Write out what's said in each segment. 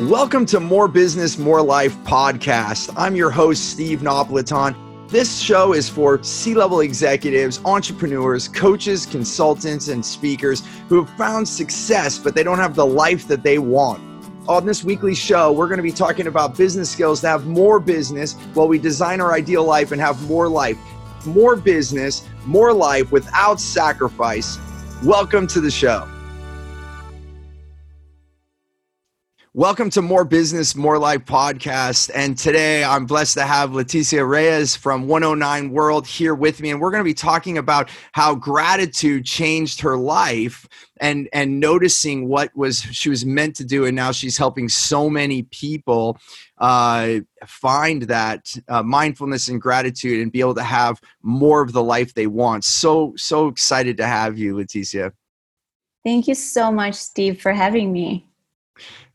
Welcome to More Business, More Life podcast. I'm your host, Steve Napolitan. This show is for C level executives, entrepreneurs, coaches, consultants, and speakers who have found success, but they don't have the life that they want. On this weekly show, we're going to be talking about business skills to have more business while we design our ideal life and have more life. More business, more life without sacrifice. Welcome to the show. Welcome to More Business, More Life podcast. And today I'm blessed to have Leticia Reyes from 109 World here with me. And we're going to be talking about how gratitude changed her life and, and noticing what was she was meant to do. And now she's helping so many people uh, find that uh, mindfulness and gratitude and be able to have more of the life they want. So, so excited to have you, Leticia. Thank you so much, Steve, for having me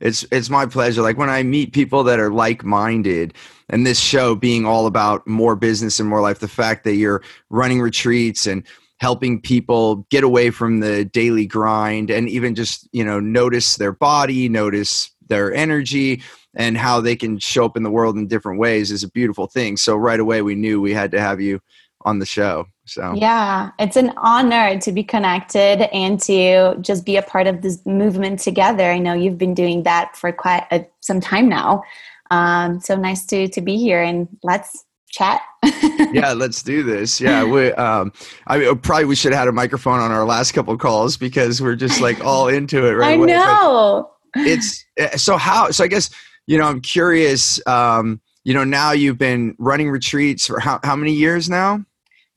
it's it's my pleasure. Like when i meet people that are like-minded and this show being all about more business and more life the fact that you're running retreats and helping people get away from the daily grind and even just you know notice their body notice their energy and how they can show up in the world in different ways is a beautiful thing. So right away we knew we had to have you on the show so yeah, it's an honor to be connected and to just be a part of this movement together. I know you've been doing that for quite a, some time now. Um, so nice to to be here and let's chat. yeah, let's do this. Yeah, we. Um, I mean, probably we should have had a microphone on our last couple calls because we're just like all into it right I away. know. But it's eh, so how. So I guess you know I'm curious. Um, you know, now you've been running retreats for how how many years now?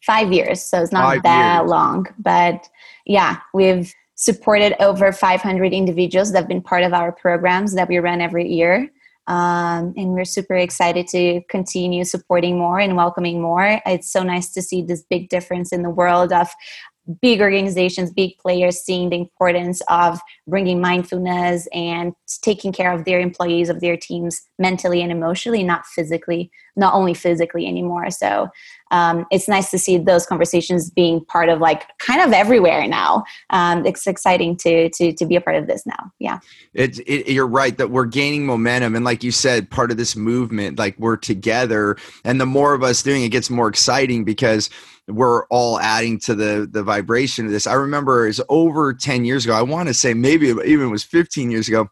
Five years, so it's not five that years. long. But yeah, we've supported over 500 individuals that have been part of our programs that we run every year. Um, and we're super excited to continue supporting more and welcoming more. It's so nice to see this big difference in the world of big organizations, big players seeing the importance of bringing mindfulness and taking care of their employees, of their teams mentally and emotionally, not physically, not only physically anymore. So um, it's nice to see those conversations being part of like kind of everywhere now. Um, it's exciting to, to, to be a part of this now. Yeah. It, you're right that we're gaining momentum. And like you said, part of this movement, like we're together and the more of us doing it gets more exciting because we're all adding to the the vibration of this. I remember it's over 10 years ago. I want to say maybe even was 15 years ago.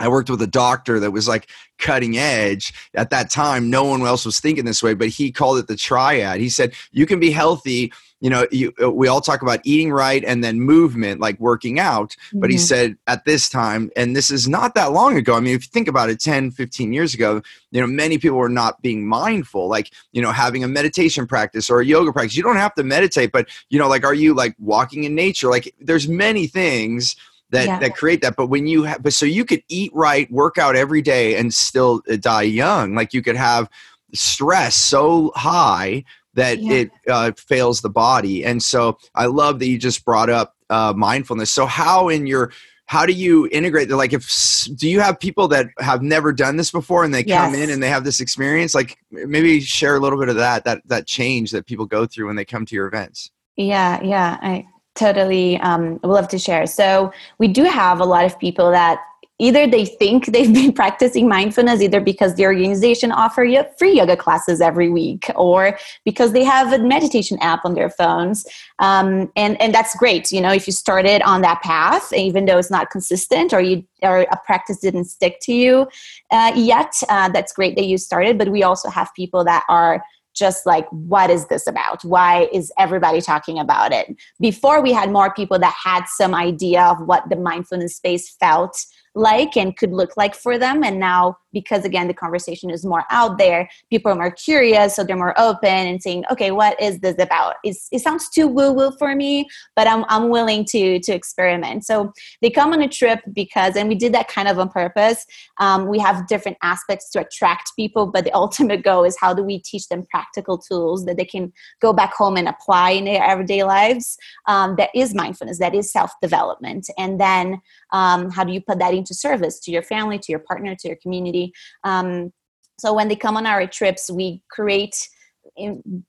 I worked with a doctor that was like cutting edge. At that time, no one else was thinking this way, but he called it the triad. He said, You can be healthy you know you, uh, we all talk about eating right and then movement like working out mm-hmm. but he mm-hmm. said at this time and this is not that long ago i mean if you think about it 10 15 years ago you know many people were not being mindful like you know having a meditation practice or a yoga practice you don't have to meditate but you know like are you like walking in nature like there's many things that yeah. that create that but when you have but so you could eat right work out every day and still uh, die young like you could have stress so high that yeah. it uh, fails the body. And so I love that you just brought up uh, mindfulness. So how in your how do you integrate the like if do you have people that have never done this before and they yes. come in and they have this experience like maybe share a little bit of that that that change that people go through when they come to your events yeah yeah i totally um, love to share. So we do have a lot of people that either they think they've been practicing mindfulness either because the organization offer you free yoga classes every week or because they have a meditation app on their phones. Um, and and that's great you know if you started on that path even though it's not consistent or you or a practice didn't stick to you uh, yet uh, that's great that you started but we also have people that are just like what is this about? Why is everybody talking about it? Before we had more people that had some idea of what the mindfulness space felt like and could look like for them. And now because again the conversation is more out there people are more curious so they're more open and saying okay what is this about? It's, it sounds too woo woo for me but I'm, I'm willing to to experiment. So they come on a trip because and we did that kind of on purpose. Um, we have different aspects to attract people but the ultimate goal is how do we teach them practical tools that they can go back home and apply in their everyday lives um, that is mindfulness that is self-development. And then um, how do you put that into service to your family to your partner to your community um, so when they come on our trips, we create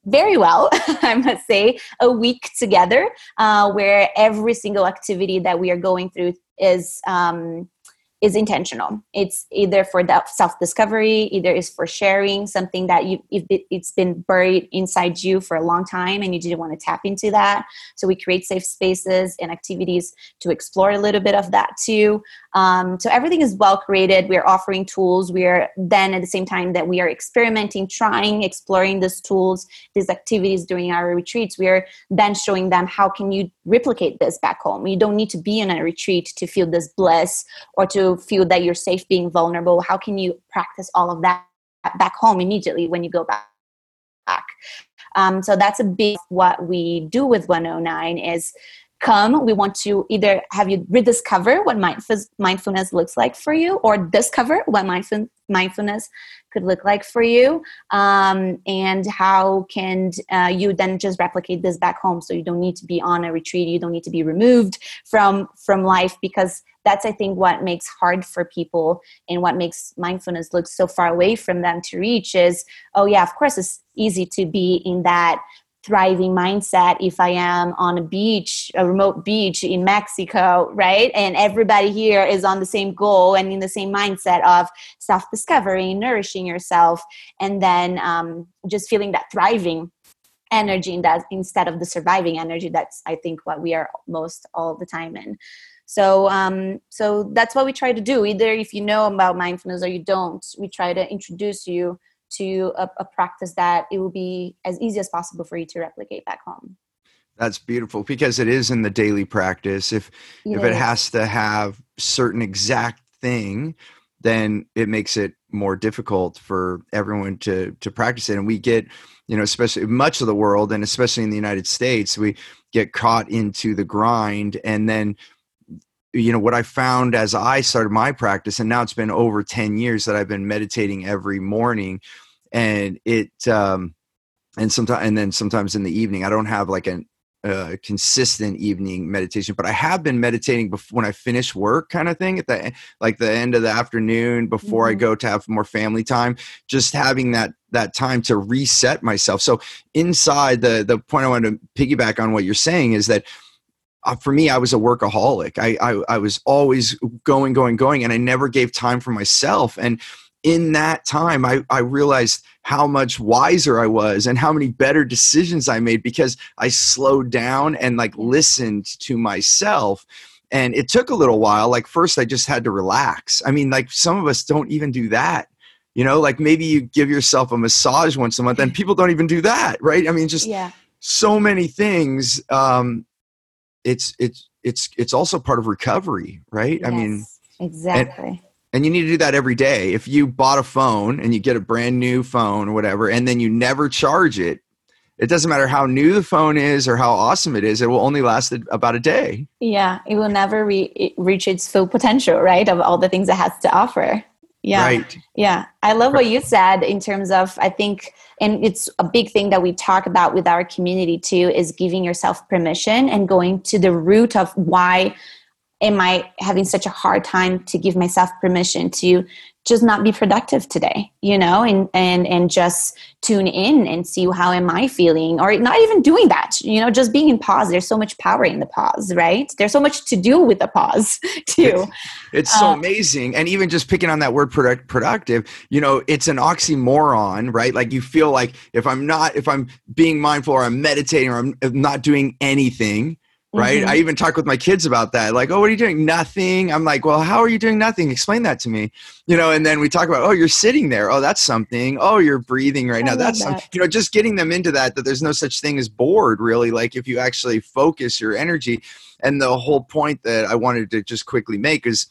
very well, I must say, a week together uh, where every single activity that we are going through is um, is intentional. It's either for self discovery, either is for sharing something that you if it, it's been buried inside you for a long time and you didn't want to tap into that. So we create safe spaces and activities to explore a little bit of that too. Um, so everything is well created. We are offering tools. We are then at the same time that we are experimenting, trying, exploring these tools, these activities during our retreats. We are then showing them how can you replicate this back home. You don't need to be in a retreat to feel this bliss or to feel that you're safe being vulnerable. How can you practice all of that back home immediately when you go back? Um, so that's a big what we do with 109 is come we want to either have you rediscover what mindfulness looks like for you or discover what mindfulness could look like for you um, and how can uh, you then just replicate this back home so you don't need to be on a retreat you don't need to be removed from from life because that's i think what makes hard for people and what makes mindfulness look so far away from them to reach is oh yeah of course it's easy to be in that thriving mindset if I am on a beach, a remote beach in Mexico, right? And everybody here is on the same goal and in the same mindset of self discovery, nourishing yourself, and then um, just feeling that thriving energy in that instead of the surviving energy. That's, I think, what we are most all the time in. So, um, so that's what we try to do. Either if you know about mindfulness or you don't, we try to introduce you to a, a practice that it will be as easy as possible for you to replicate back home. That's beautiful because it is in the daily practice. If it if it has to have certain exact thing then it makes it more difficult for everyone to to practice it. And we get you know especially much of the world and especially in the united states we get caught into the grind and then you know what i found as i started my practice and now it's been over 10 years that i've been meditating every morning and it um and sometimes and then sometimes in the evening i don't have like a uh, consistent evening meditation but i have been meditating before when i finish work kind of thing at the like the end of the afternoon before mm-hmm. i go to have more family time just having that that time to reset myself so inside the the point i want to piggyback on what you're saying is that uh, for me, I was a workaholic. I, I, I was always going, going, going, and I never gave time for myself. And in that time, I, I realized how much wiser I was and how many better decisions I made because I slowed down and like listened to myself. And it took a little while. Like, first, I just had to relax. I mean, like, some of us don't even do that. You know, like maybe you give yourself a massage once a month, and people don't even do that, right? I mean, just yeah. so many things um, it's it's it's it's also part of recovery right? Yes, i mean exactly and, and, you need to do that every day. If you bought a phone and you get a brand new phone or whatever and then you never charge it it doesn't matter how new the phone is or how awesome it is it will only last about a day. Yeah it will never re- reach its full potential right of all the things it has to offer yeah. Right. yeah. I love what you said in terms of i think and it's a big thing that we talk about with our community too is giving yourself permission and going to the root of why am i having such a hard time to give myself permission to just not be productive today you know and and and just tune in and see how am i feeling or not even doing that you know just being in pause. There's so much power in the pause right? There's so much to do with the pause too. It's, it's so uh, amazing. And even just picking on that word product, productive you know it's an oxymoron right? Like you feel like if i'm not if i'm being mindful or i'm meditating or i'm not doing anything right? Mm-hmm. i even talk with my kids about that like oh what are you doing? Nothing. I'm like well how are you doing nothing? Explain that to me. You know and then we talk about oh you're sitting there. Oh that's something. Oh you're breathing right I now. That's that. something you know just getting them into that that there's no such thing as bored really like if you actually focus your energy. And the whole point that i wanted to just quickly make is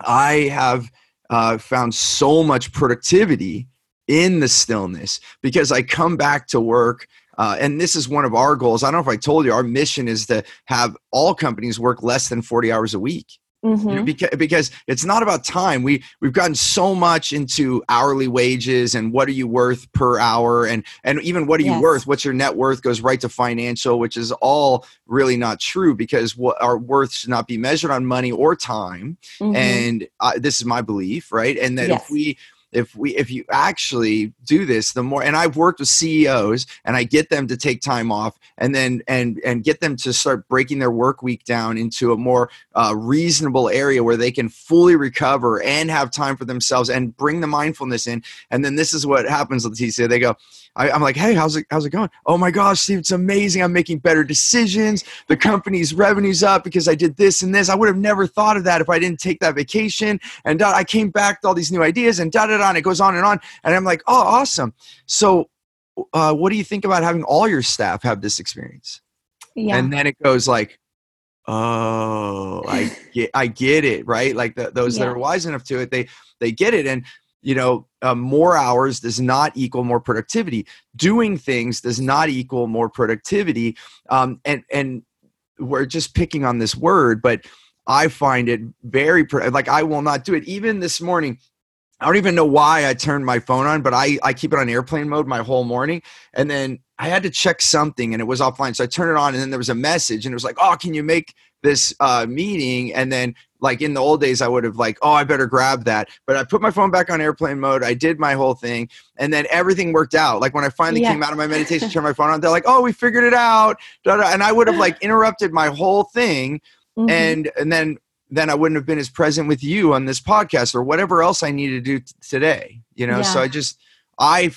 i have uh, found so much productivity in the stillness because i come back to work uh, and this is one of our goals. I don't know if I told you, our mission is to have all companies work less than 40 hours a week. Mm-hmm. You know, because, because it's not about time. We we've gotten so much into hourly wages and what are you worth per hour and and even what are yes. you worth? What's your net worth goes right to financial, which is all really not true because what our worth should not be measured on money or time. Mm-hmm. And uh, this is my belief, right? And that yes. if we if we if you actually do this the more and i've worked with ceos and i get them to take time off and then and and get them to start breaking their work week down into a more uh, reasonable area where they can fully recover and have time for themselves and bring the mindfulness in. And then this is what happens leticia. They go I, am like, hey, how's it how's it going? Oh my gosh, Steve, it's amazing. I'm making better decisions. The company's revenue's up because I did this and this. I would have never thought of that if I didn't take that vacation. And da, I came back with all these new ideas and da da da. And it goes on and on. And I'm like, oh, awesome. So, uh, what do you think about having all your staff have this experience? Yeah. And then it goes like, oh, I get, I get it, right? Like the, those yeah. that are wise enough to it, they they get it. And you know uh, more hours does not equal more productivity doing things does not equal more productivity um, and and we're just picking on this word but i find it very like i will not do it even this morning I don't even know why I turned my phone on, but I, I keep it on airplane mode my whole morning. And then I had to check something and it was offline. So I turned it on and then there was a message and it was like, oh, can you make this uh, meeting? And then like in the old days, I would have like, oh, I better grab that. But I put my phone back on airplane mode. I did my whole thing, and then everything worked out. Like when I finally yeah. came out of my meditation, turned my phone on. They're like, oh, we figured it out. And I would have like interrupted my whole thing, mm-hmm. and and then then I wouldn't have been as present with you on this podcast or whatever else I needed to do t- today. You know, yeah. so I just I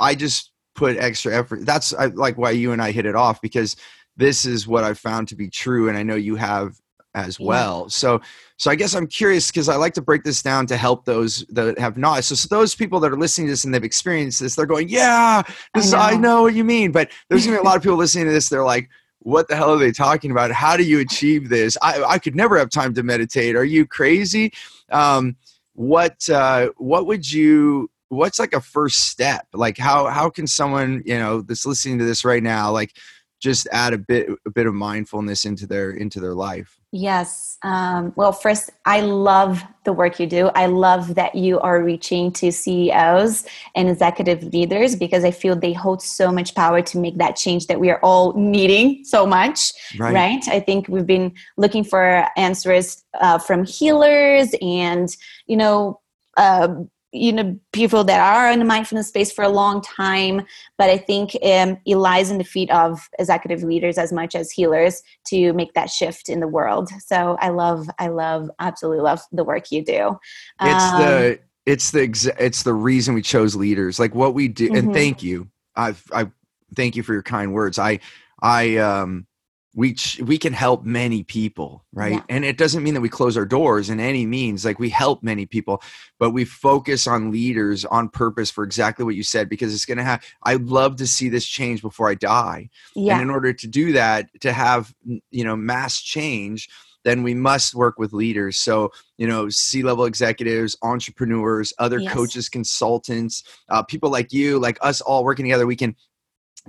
I just put extra effort. That's I, like why you and I hit it off because this is what I found to be true, and I know you have as well. Yeah. So so I guess I'm curious because I like to break this down to help those that have not. So, so, those people that are listening to this and they've experienced this, they're going, "Yeah, this I know, I know what you mean." But there's gonna be a lot of people listening to this. They're like, "What the hell are they talking about? How do you achieve this? I I could never have time to meditate. Are you crazy?" Um, what uh, what would you what's like a first step like how how can someone you know that's listening to this right now like just add a bit a bit of mindfulness into their into their life. Yes um, well first i love the work you do. I love that you are reaching to ceos and executive leaders because i feel they hold so much power to make that change that we are all needing so much right, right? i think we've been looking for answers uh, from healers and you know uh, you know people that are in the mindfulness space for a long time but i think um, it lies in the feet of executive leaders as much as healers to make that shift in the world. So i love i love absolutely love the work you do. It's um, the it's the exa- it's the reason we chose leaders. Like what we do mm-hmm. and thank you. I i thank you for your kind words. I i um we ch- we can help many people right yeah. and it doesn't mean that we close our doors in any means like we help many people but we focus on leaders on purpose for exactly what you said because it's going to have i'd love to see this change before i die yeah. and in order to do that to have you know mass change then we must work with leaders so you know c-level executives entrepreneurs other yes. coaches consultants uh, people like you like us all working together we can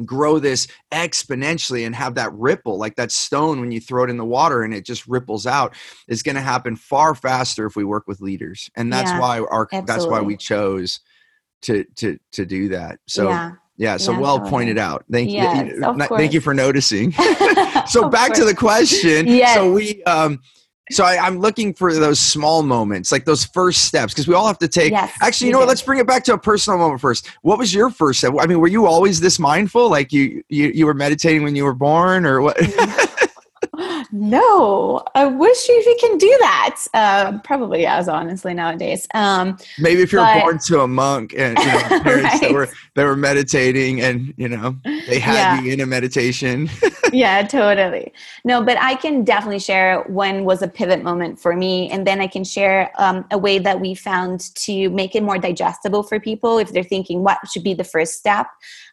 grow this exponentially and have that ripple like that stone when you throw it in the water and it just ripples out is going to happen far faster if we work with leaders and that's yeah, why our absolutely. that's why we chose to to to do that so yeah. Yeah, so yeah, well totally. pointed out. Thank yes, you. Thank you for noticing. so back course. to the question. Yes. So we um so I, am looking for those small moments, like those first steps, because we all have to take. Yes, actually, you know what? Let's bring it back to a personal moment first. What was your first step? I mean, were you always this mindful? Like you, you, you were meditating when you were born, or what? no, I wish we can do that. Uh, probably as honestly nowadays. Um, Maybe if you're but, born to a monk and you know, parents right. that were that were meditating and you know they had yeah. you in a meditation. yeah, totally. No, but I can definitely share when was a pivot moment for me, and then I can share um, a way that we found to make it more digestible for people if they're thinking what should be the first step.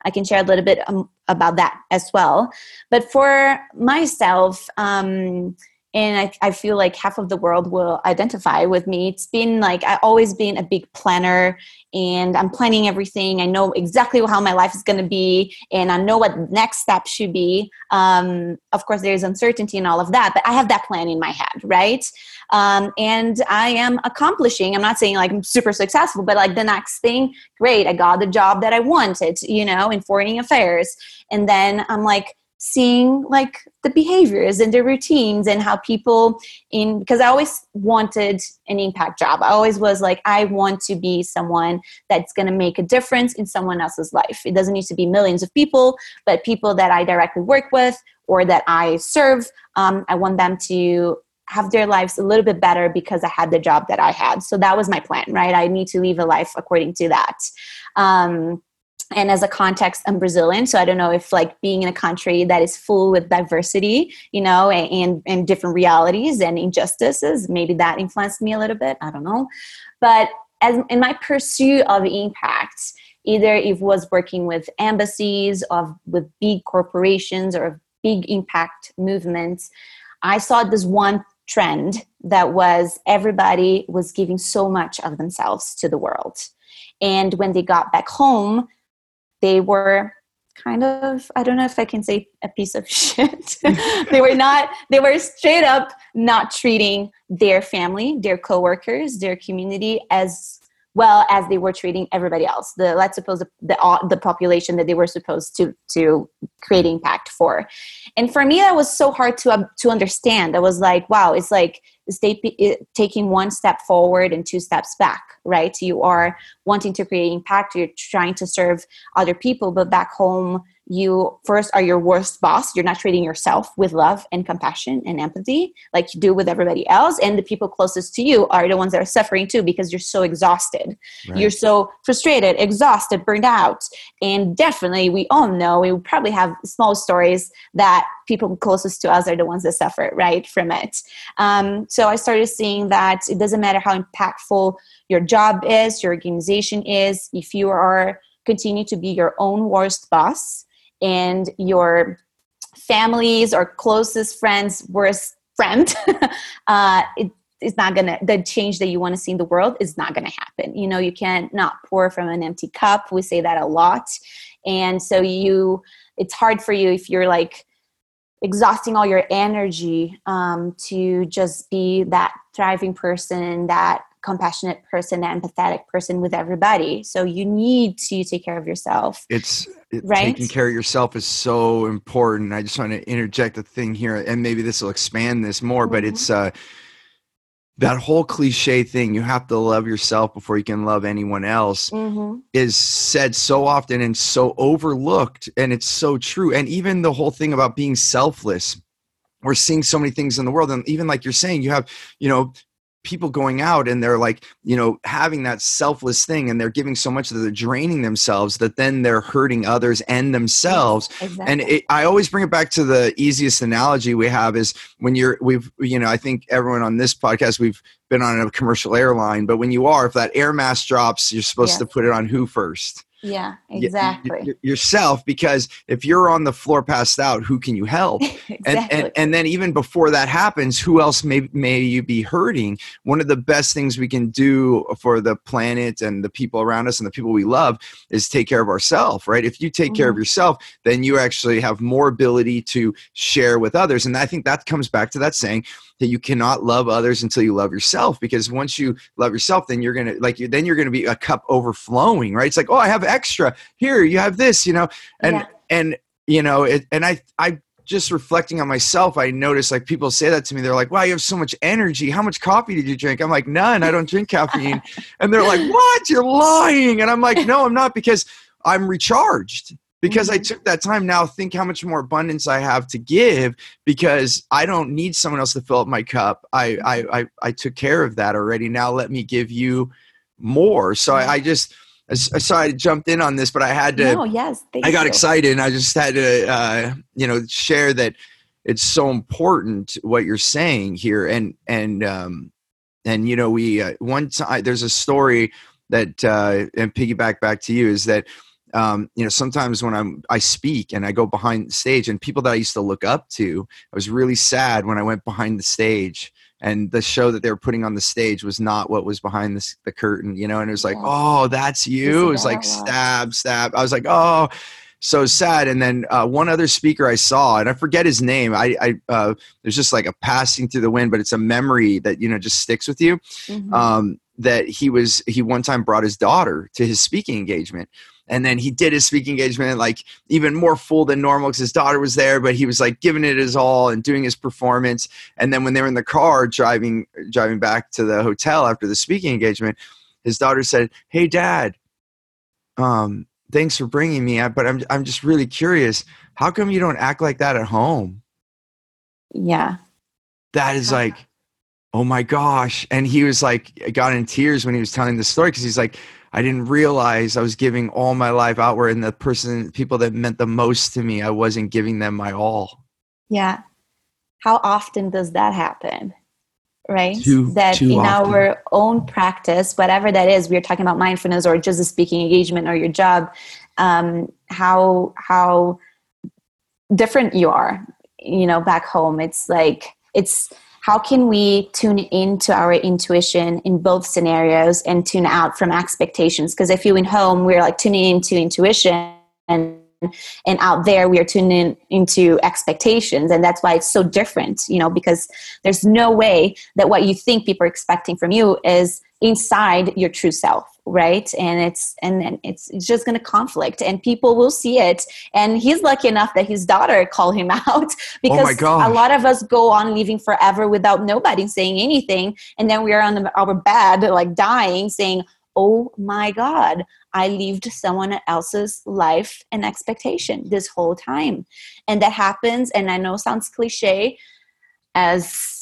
I can share a little bit um, about that as well. But for myself, um, and I, I, feel like half of the world will identify with me. It's been like I've always been a big planner, and I'm planning everything. I know exactly how my life is going to be, and I know what the next step should be. Um, of course, there's uncertainty and all of that, but I have that plan in my head, right? Um, and I am accomplishing. I'm not saying like I'm super successful, but like the next thing, great, I got the job that I wanted, you know, in foreign affairs, and then I'm like seeing like the behaviors and the routines and how people in because i always wanted an impact job i always was like i want to be someone that's going to make a difference in someone else's life it doesn't need to be millions of people but people that i directly work with or that i serve um, i want them to have their lives a little bit better because I had the job that I had. So that was my plan, right? I need to live a life according to that. Um, and as a context i'm brazilian so i don't know if like being in a country that is full with diversity you know and and different realities and injustices maybe that influenced me a little bit i don't know. But as in my pursuit of impact either it was working with embassies of with big corporations or big impact movements i saw this one trend that was everybody was giving so much of themselves to the world. And when they got back home they were kind of i don't know if i can say a piece of shit. They were not they were straight up not treating their family their coworkers their community as well as they were treating everybody else the let's suppose the, the, the population that they were supposed to to create impact for. And for me that was so hard to um, to understand. I was like wow it's like state taking one step forward and two steps back right? You are wanting to create impact. You're trying to serve other people but back home you first are your worst boss. You're not treating yourself with love and compassion and empathy like you do with everybody else. And the people closest to you are the ones that are suffering too because you're so exhausted. Right. you're so frustrated exhausted burned out. And definitely we all know we probably have small stories that people closest to us are the ones that suffer right from it. Um, so i started seeing that it doesn't matter how impactful your job is your organization is if you are continue to be your own worst boss and your family's or closest friends worst friend uh, it, it's not gonna the change that you want to see in the world is not gonna happen. You know you can't not pour from an empty cup. We say that a lot. And so you it's hard for you if you're like exhausting all your energy um, to just be that thriving person that compassionate person empathetic person with everybody so you need to take care of yourself it's it, right? taking care of yourself is so important i just want to interject a thing here and maybe this will expand this more mm-hmm. but it's uh that whole cliche thing you have to love yourself before you can love anyone else mm-hmm. is said so often and so overlooked and it's so true and even the whole thing about being selfless we're seeing so many things in the world and even like you're saying you have you know people going out and they're like you know having that selfless thing and they're giving so much that they're draining themselves that then they're hurting others and themselves. Exactly. and it, i always bring it back to the easiest analogy we have is when you're we've you know i think everyone on this podcast we've been on a commercial airline but when you are if that air mask drops you're supposed to put it on who first yeah, exactly. Y- yourself, because if you're on the floor passed out, who can you help? exactly. and, and and then even before that happens, who else may may you be hurting? One of the best things we can do for the planet and the people around us and the people we love is take care of ourselves, right? If you take mm-hmm. care of mm-hmm. yourself, then you actually have more ability to share with others. And I think that comes back to that saying that you cannot love others until you love yourself because once you love yourself then you're gonna like you then you're gonna be a cup overflowing right it's like oh i have extra here you have this you know and yeah. and you know it, and i i just reflecting on myself, I notice like people say that to me. They're like, wow, you have so much energy. How much coffee did you drink? I'm like, none. I don't drink caffeine. and they're like, what? You're lying. And I'm like, no, I'm not because I'm recharged because mm-hmm. I took that time now think how much more abundance I have to give because I don't need someone else to fill up my cup. I I mm-hmm. I, I took care of that already. Now let me give you more. So I, I just so I jumped in on this, but I had to. Oh yes, I got you. excited, and I just had to, uh, you know, share that it's so important what you're saying here, and and um, and you know, we uh, one time there's a story that uh, and piggyback back to you is that um, you know sometimes when i'm i speak and i go behind the stage and people that i used to look up to i was really sad when i went behind the stage and the show that they were putting on the stage was not what was behind the, the curtain you know and it was like yeah. oh that's you. it was like stab stab. I was like oh. So sad. And then uh, one other speaker i saw and i forget his name i, I uh, there's just like a passing through the wind but it's a memory that you know just sticks with you. Mm-hmm. um, that he was he one time brought his daughter to his speaking engagement and then he did his speaking engagement like even more full than normal because his daughter was there but he was like giving it his all and doing his performance. And then when they were in the car driving driving back to the hotel after the speaking engagement his daughter said hey dad um thanks for bringing me but i'm i'm just really curious how come you don't act like that at home? Yeah. That is like oh my gosh. And he was like got in tears when he was telling the story because he's like I didn't realize I was giving all my life outward, and the person, people that meant the most to me, I wasn't giving them my all. Yeah. How often does that happen? Right? Too, that too in often. our own practice, whatever that is, we're talking about mindfulness or just a speaking engagement or your job, um, how how different you are, you know, back home. It's like it's how can we tune into our intuition in both scenarios and tune out from expectations? Because if you in home we're like tuning into intuition and and out there we are tuning into expectations and that's why it's so different you know because there's no way that what you think people are expecting from you is inside your true self right? And it's and then it's, it's just going to conflict and people will see it. And he's lucky enough that his daughter called him out oh because gosh. a lot of us go on living forever without nobody saying anything and then we are on the, our bed like dying saying oh my god i lived someone else's life and expectation this whole time. And that happens and i know sounds cliche as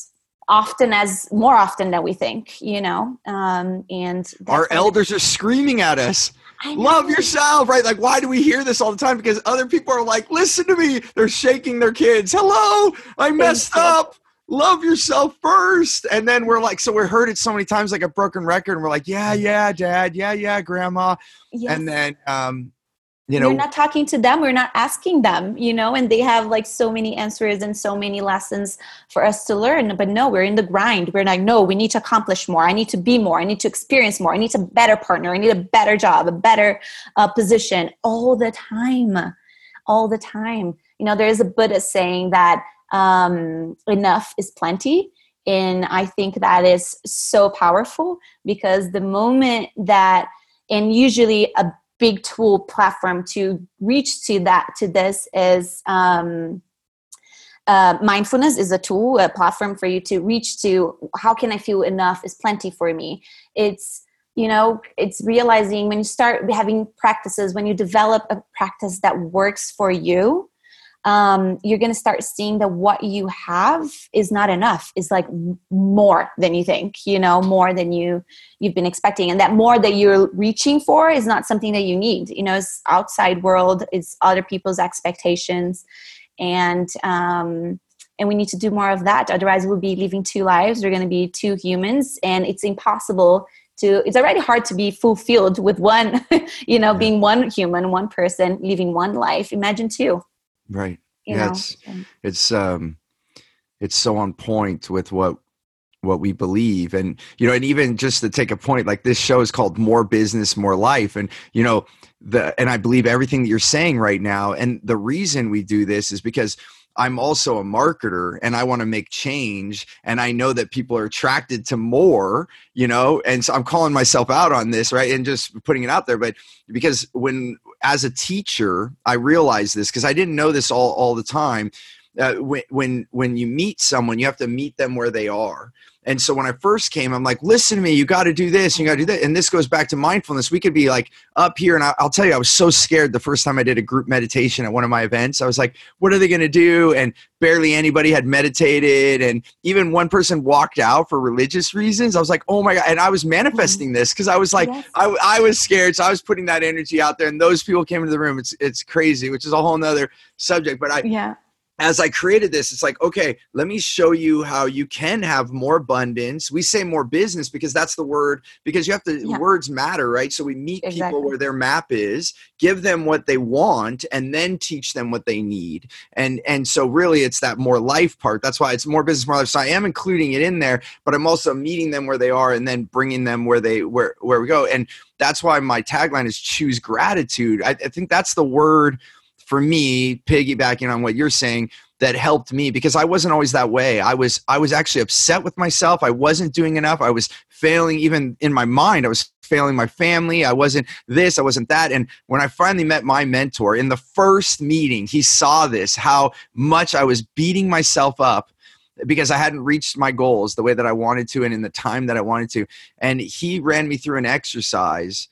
often as more often than we think you know um, and that's Our elders are screaming at us. Love yourself, right? Like, why do we hear this all the time? Because other people are like, listen to me. They're shaking their kids. Hello, I messed up. Love yourself first. And then we're like, so we're heard it so many times like a broken record. And we're like, yeah, yeah, dad. Yeah, yeah, grandma. Yes. And then, um, you we're not talking to them we're not asking them you know and they have like so many answers and so many lessons for us to learn but no we're in the grind. We're like no we need to accomplish more. I need to be more. I need to experience more. I need a better partner. I need a better job a better uh, position. All the time. All the time. You know there is a buddhist saying that um, enough is plenty and i think that is so powerful because the moment that and usually a big tool platform to reach to that to this is um, uh, mindfulness is a tool a platform for you to reach to how can i feel enough is plenty for me. It's you know it's realizing when you start having practices when you develop a practice that works for you um, you're going to start seeing that what you have is not enough. Is like more than you think you know more than you you've been expecting. And that more that you're reaching for is not something that you need. You know it's outside world it's other people's expectations. And um and we need to do more of that. Otherwise we'll be living two lives. We're going to be two humans. And it's impossible to it's already hard to be fulfilled with one you know being one human one person living one life. Imagine two right. Yeah, know it's- it's um it's so on point with what what we believe and you know and even just to take a point like this show is called more business more life and you know the and i believe everything that you're saying right now and the reason we do this is because i'm also a marketer and i want to make change and i know that people are attracted to more you know and so i'm calling myself out on this right and just putting it out there but because when as a teacher i realized this because i didn't know this all all the time uh, when when when you meet someone, you have to meet them where they are. And so when I first came, I'm like, listen to me, you got to do this, you got to do that. And this goes back to mindfulness. We could be like up here, and I, I'll tell you, I was so scared the first time I did a group meditation at one of my events. I was like, what are they going to do? And barely anybody had meditated, and even one person walked out for religious reasons. I was like, oh my god! And I was manifesting this because I was like, Yes. I, I was scared, so I was putting that energy out there, and those people came into the room. It's it's crazy, which is a whole nother subject. But I yeah as I created this, it's like, okay, let me show you how you can have more abundance. We say more business because that's the word, because you have to, Yeah. words matter, right? So we meet Exactly. people where their map is, give them what they want, and then teach them what they need. And and so really it's that more life part. That's why it's more business, more life. So I am including it in there, but I'm also meeting them where they are and then bringing them where they where where we go. And that's why my tagline is choose gratitude. I, I think that's the word for me, piggybacking on what you're saying, that helped me because I wasn't always that way. I was I was actually upset with myself. I wasn't doing enough. I was failing even in my mind. I was failing my family. I wasn't this, I wasn't that. And when I finally met my mentor in the first meeting, he saw this how much I was beating myself up because I hadn't reached my goals the way that I wanted to and in the time that I wanted to. And he ran me through an exercise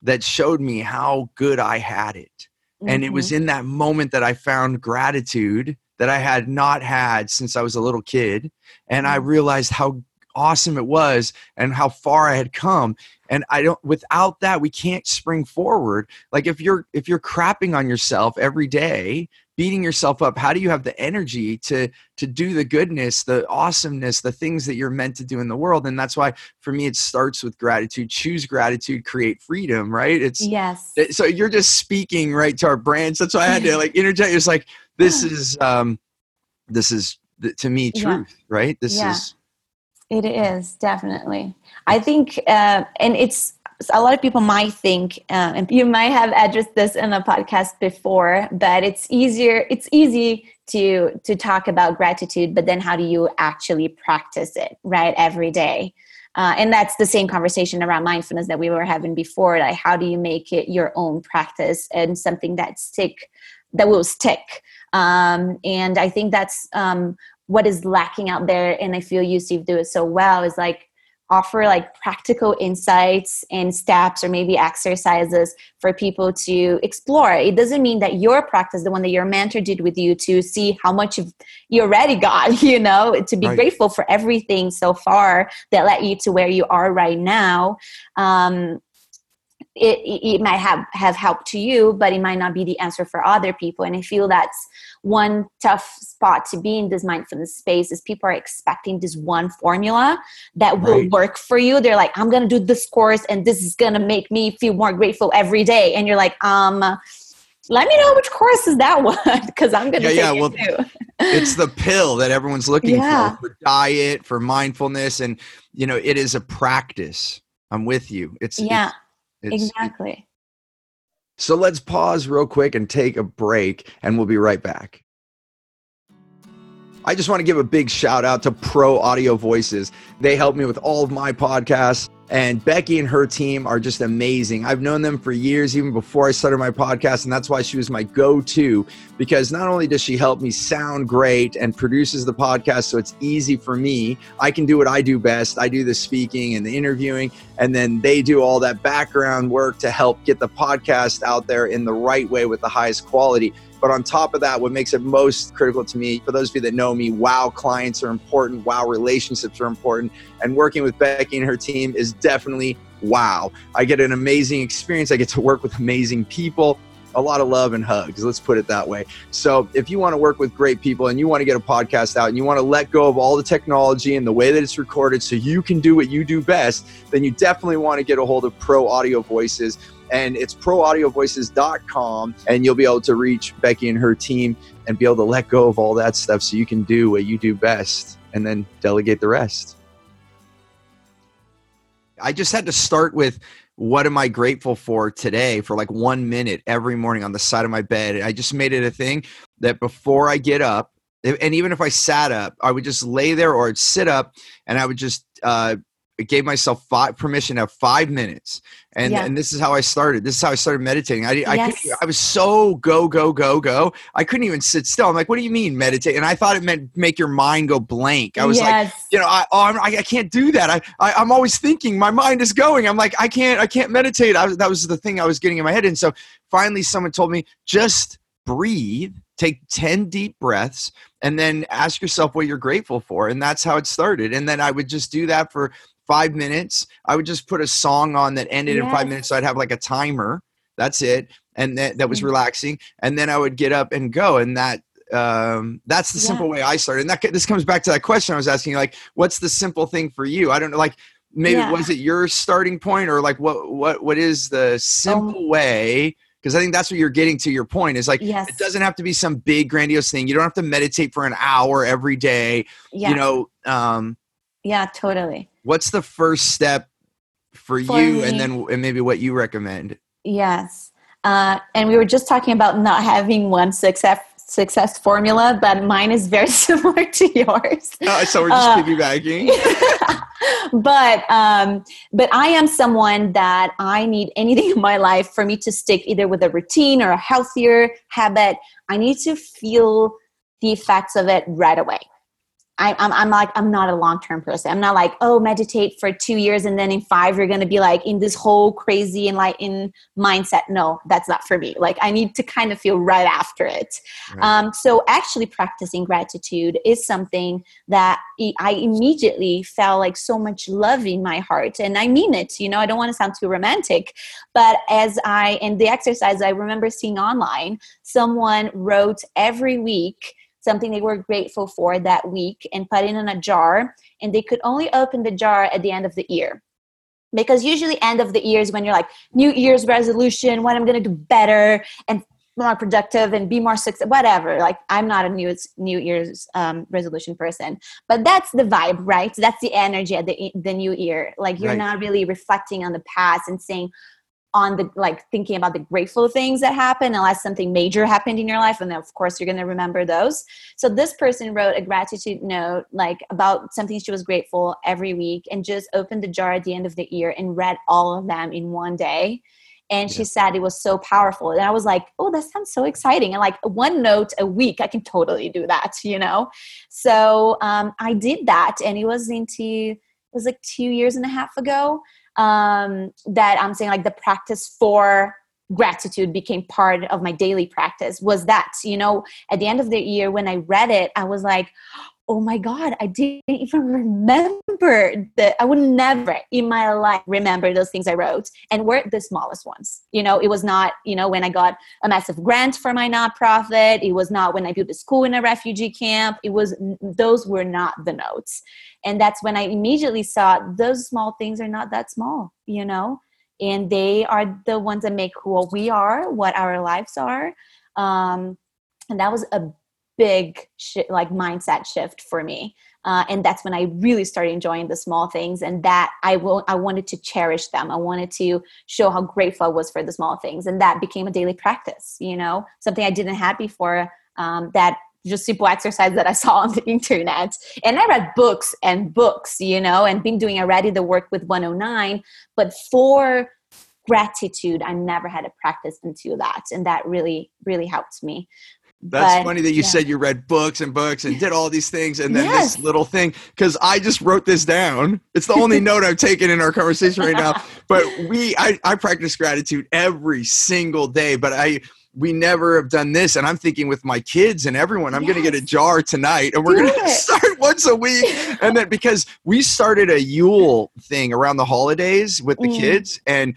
that showed me how good I had it. Mm-hmm. And it was mm-hmm. in that moment that I found gratitude that I had not had since I was a little kid. And I mm-hmm. realized how awesome it was and how far I had come. And I don't without that we can't spring forward. Like if you're if you're crapping on yourself every day, beating yourself up, how do you have the energy to to do the goodness, the awesomeness, the things that you're meant to do in the world? And that's why for me it starts with gratitude. Choose gratitude, create freedom, right? It's Yes. So you're just speaking right to our brands. That's why I had to like interject. It's like this is um this is to me truth, yeah. right? This yeah. is it is definitely. I think, uh, and it's a lot of people might think, uh, and you might have addressed this in a podcast before, but it's easier. It's easy to to talk about gratitude, but then how do you actually practice it, right, every day? Uh, and that's the same conversation around mindfulness that we were having before. Like, how do you make it your own practice and something that stick that will stick? Um, and I think that's um, what is lacking out there and i feel you steve do it so well is like offer like practical insights and steps or maybe exercises for people to explore it doesn't mean that your practice the one that your mentor did with you to see how much you already got you know to be right. grateful for everything so far that led you to where you are right now um, it, it might have, have helped to you, but it might not be the answer for other people. And I feel that's one tough spot to be in this mindfulness space is people are expecting this one formula that will right. work for you. They're like, I'm going to do this course and this is going to make me feel more grateful every day. And you're like, um, let me know which course is that one because I'm going to yeah, yeah. well, it's the pill that everyone's looking yeah. for for diet, for mindfulness, and you know it is a practice. I'm with you. It's yeah. It's, it's, exactly. So let's pause real quick and take a break, and we'll be right back. I just want to give a big shout out to Pro Audio Voices. They help me with all of my podcasts. And Becky and her team are just amazing. I've known them for years, even before I started my podcast. And that's why she was my go to, because not only does she help me sound great and produces the podcast so it's easy for me, I can do what I do best. I do the speaking and the interviewing, and then they do all that background work to help get the podcast out there in the right way with the highest quality. But on top of that, what makes it most critical to me, for those of you that know me, wow clients are important, wow relationships are important. And working with Becky and her team is definitely wow. I get an amazing experience. I get to work with amazing people a lot of love and hugs. Let's put it that way. So, if you want to work with great people and you want to get a podcast out and you want to let go of all the technology and the way that it's recorded so you can do what you do best, then you definitely want to get a hold of Pro Audio Voices and it's proaudiovoices.com and you'll be able to reach Becky and her team and be able to let go of all that stuff so you can do what you do best and then delegate the rest. I just had to start with what am I grateful for today for like one minute every morning on the side of my bed. I just made it a thing that before I get up, and even if I sat up, I would just lay there or I'd sit up and I would just uh, gave myself five permission to have five minutes. And yeah. and this is how i started. This is how i started meditating. I I, yes. I was so go go go go. I couldn't even sit still. I'm like what do you mean meditate? And i thought it meant make your mind go blank. I was yes. like you know i oh, I'm, I, I can't do that. I, I am always thinking. My mind is going. I'm like i can't i can't meditate. I, that was the thing i was getting in my head. And so finally someone told me just breathe take 10 deep breaths and then ask yourself what you're grateful for. And that's how it started. And then i would just do that for five minutes. I would just put a song on that ended yes. in five minutes. So I'd have like a timer. That's it. And that, that was mm. relaxing. And then I would get up and go. And that, um, that's the yeah. simple way I started. And that, this comes back to that question I was asking, like, what's the simple thing for you? I don't know, like, maybe yeah. was it your starting point or like what, what, what is the simple um, way? because I think that's what you're getting to your point is like yes. it doesn't have to be some big grandiose thing. You don't have to meditate for an hour every day. Yeah. You know, um, yeah, totally. What's the first step for, for you, me, and then and maybe what you recommend? Yes, uh, and we were just talking about not having one success success formula, but mine is very similar to yours. Oh, so we're just uh, piggybacking. but um, but I am someone that I need anything in my life for me to stick either with a routine or a healthier habit. I need to feel the effects of it right away. I, I'm, I'm like I'm not a long term person. I'm not like oh meditate for two years and then in five you're gonna be like in this whole crazy and like in mindset. No, that's not for me. Like I need to kind of feel right after it. Right. Um, so actually practicing gratitude is something that I immediately felt like so much love in my heart, and I mean it. You know, I don't want to sound too romantic, but as I and the exercise I remember seeing online, someone wrote every week something they were grateful for that week and put it in a jar and they could only open the jar at the end of the year. Because usually end of the year is when you're like new year's resolution what i'm going to do better and more productive and be more successful whatever. Like i'm not a new new year's um, resolution person. But that's the vibe right? That's the energy at the, the new year. Like you're right. not really reflecting on the past and saying on the like thinking about the grateful things that happen unless something major happened in your life and then of course you're going to remember those. So this person wrote a gratitude note like about something she was grateful every week and just opened the jar at the end of the year and read all of them in one day. And she said it was so powerful. And i was like oh that sounds so exciting. And like one note a week i can totally do that you know? So um, i did that and it was into it was like two years and a half ago um, that I'm saying like the practice for gratitude became part of my daily practice was that you know at the end of the year when i read it i was like oh my god i didn't even remember that i would never in my life remember those things i wrote and were the smallest ones. You know it was not you know when i got a massive grant for my nonprofit it was not when i built a school in a refugee camp it was those were not the notes. And that's when i immediately saw those small things are not that small you know? And they are the ones that make who we are what our lives are. Um, and that was a big sh- like mindset shift for me uh, and that's when i really started enjoying the small things and that i will i wanted to cherish them i wanted to show how grateful i was for the small things and that became a daily practice you know something i didn't have before um, that just simple exercise that I saw on the internet. And I read books and books, you know, and been doing already the work with 109. But for gratitude, I never had a practice until that. And that really, really helped me. That's but, funny that you yeah. said you read books and books and did all these things and then yes. this little thing because I just wrote this down. It's the only note I've taken in our conversation right now. But we I, I practice gratitude every single day, but I we never have done this. And I'm thinking with my kids and everyone, I'm yes. going to get a jar tonight and we're going to start once a week. and then because we started a Yule thing around the holidays with the mm. kids and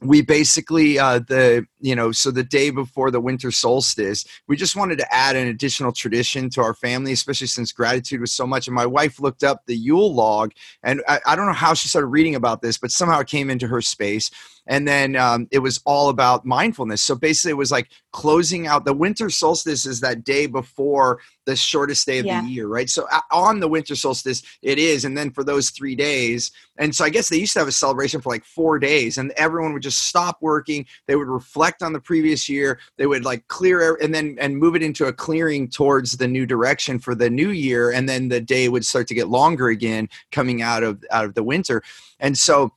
we basically uh, the you know so the day before the winter solstice we just wanted to add an additional tradition to our family especially since gratitude was so much. And my wife looked up the yule log and I, I don't know how she started reading about this but somehow it came into her space. And then um, it was all about mindfulness. So basically it was like closing out the winter solstice is that day before the shortest day of yeah. the year right? So on the winter solstice it is and then for those three days and so i guess they used to have a celebration for like four days and everyone would just stop working they would reflect on the previous year they would like clear and then and move it into a clearing towards the new direction for the new year and then the day would start to get longer again coming out of out of the winter and so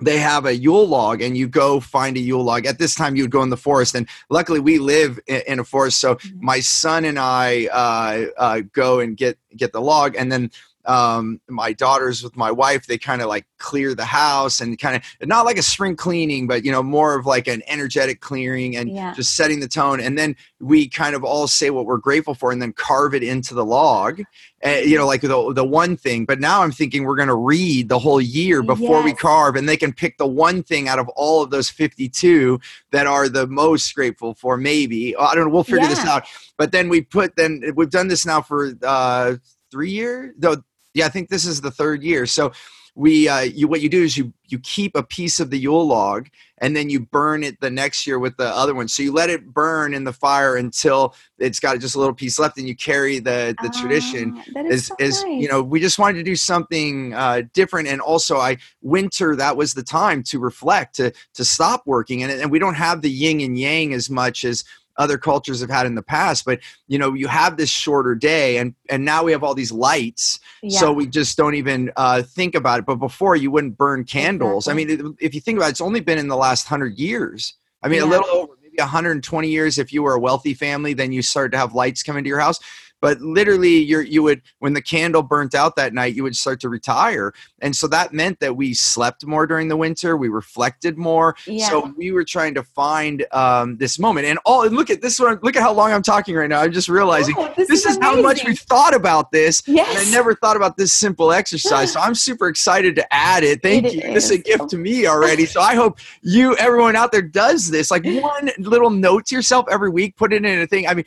they have a Yule log and you go find a Yule log. At this time, you would go in the forest. And luckily, we live in a forest. So mm-hmm. my son and I uh, uh, go and get, get the log. And then um, my daughters with my wife, they kind of like clear the house and kind of not like a spring cleaning, but you know, more of like an energetic clearing and yeah. just setting the tone. And then we kind of all say what we're grateful for and then carve it into the log, uh, you know, like the, the one thing. But now I'm thinking we're going to read the whole year before yes. we carve and they can pick the one thing out of all of those 52 that are the most grateful for, maybe. I don't know. We'll figure yeah. this out. But then we put, then we've done this now for, uh, three years though yeah, I think this is the third year. So we uh, you what you do is you you keep a piece of the Yule log and then you burn it the next year with the other one. So you let it burn in the fire until it's got just a little piece left, and you carry the the uh, tradition. That is, so is nice. you know we just wanted to do something uh, different, and also I winter that was the time to reflect to to stop working, and and we don't have the yin and yang as much as other cultures have had in the past but you know you have this shorter day and and now we have all these lights yeah. so we just don't even uh, think about it but before you wouldn't burn candles exactly. i mean if you think about it it's only been in the last 100 years i mean yeah. a little over maybe 120 years if you were a wealthy family then you started to have lights come into your house but literally you're you would when the candle burnt out that night you would start to retire. And so that meant that we slept more during the winter we reflected more. Yeah. so we were trying to find um, this moment. And all and look at this one look at how long i'm talking right now. I'm just realizing oh, this, this, is, is how much we've thought about this yes. and i never thought about this simple exercise. So i'm super excited to add it. Thank it you. is. this is a gift to me already. So i hope you everyone out there does this. Like one little note to yourself every week put it in a thing. I mean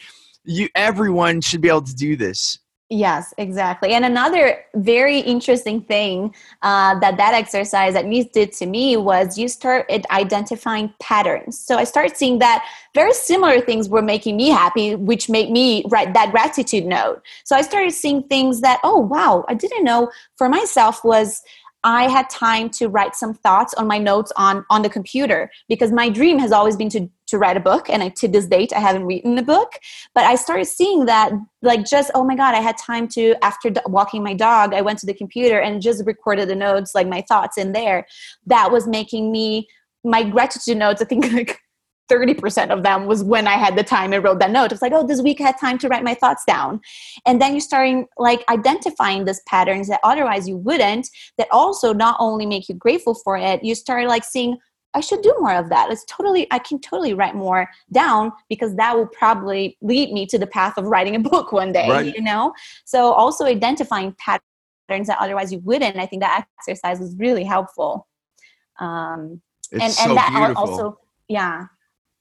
you everyone should be able to do this Yes, exactly. And another very interesting thing uh, that that exercise at least did to me was you start identifying patterns. So I started seeing that very similar things were making me happy, which made me write that gratitude note. So I started seeing things that, oh, wow, I didn't know for myself was I had time to write some thoughts on my notes on on the computer because my dream has always been to to write a book and I, to this date I haven't written a book. But I started seeing that like just oh my god I had time to after walking my dog I went to the computer and just recorded the notes like my thoughts in there. That was making me my gratitude notes I think like 30% of them was when I had the time and wrote that note. It's like, oh, this week I had time to write my thoughts down. And then you're starting like identifying these patterns that otherwise you wouldn't, that also not only make you grateful for it, you start like seeing, I should do more of that. It's totally, I can totally write more down because that will probably lead me to the path of writing a book one day, right. you know? So also identifying patterns that otherwise you wouldn't, I think that exercise is really helpful. Um, it's and, so and that beautiful. also, yeah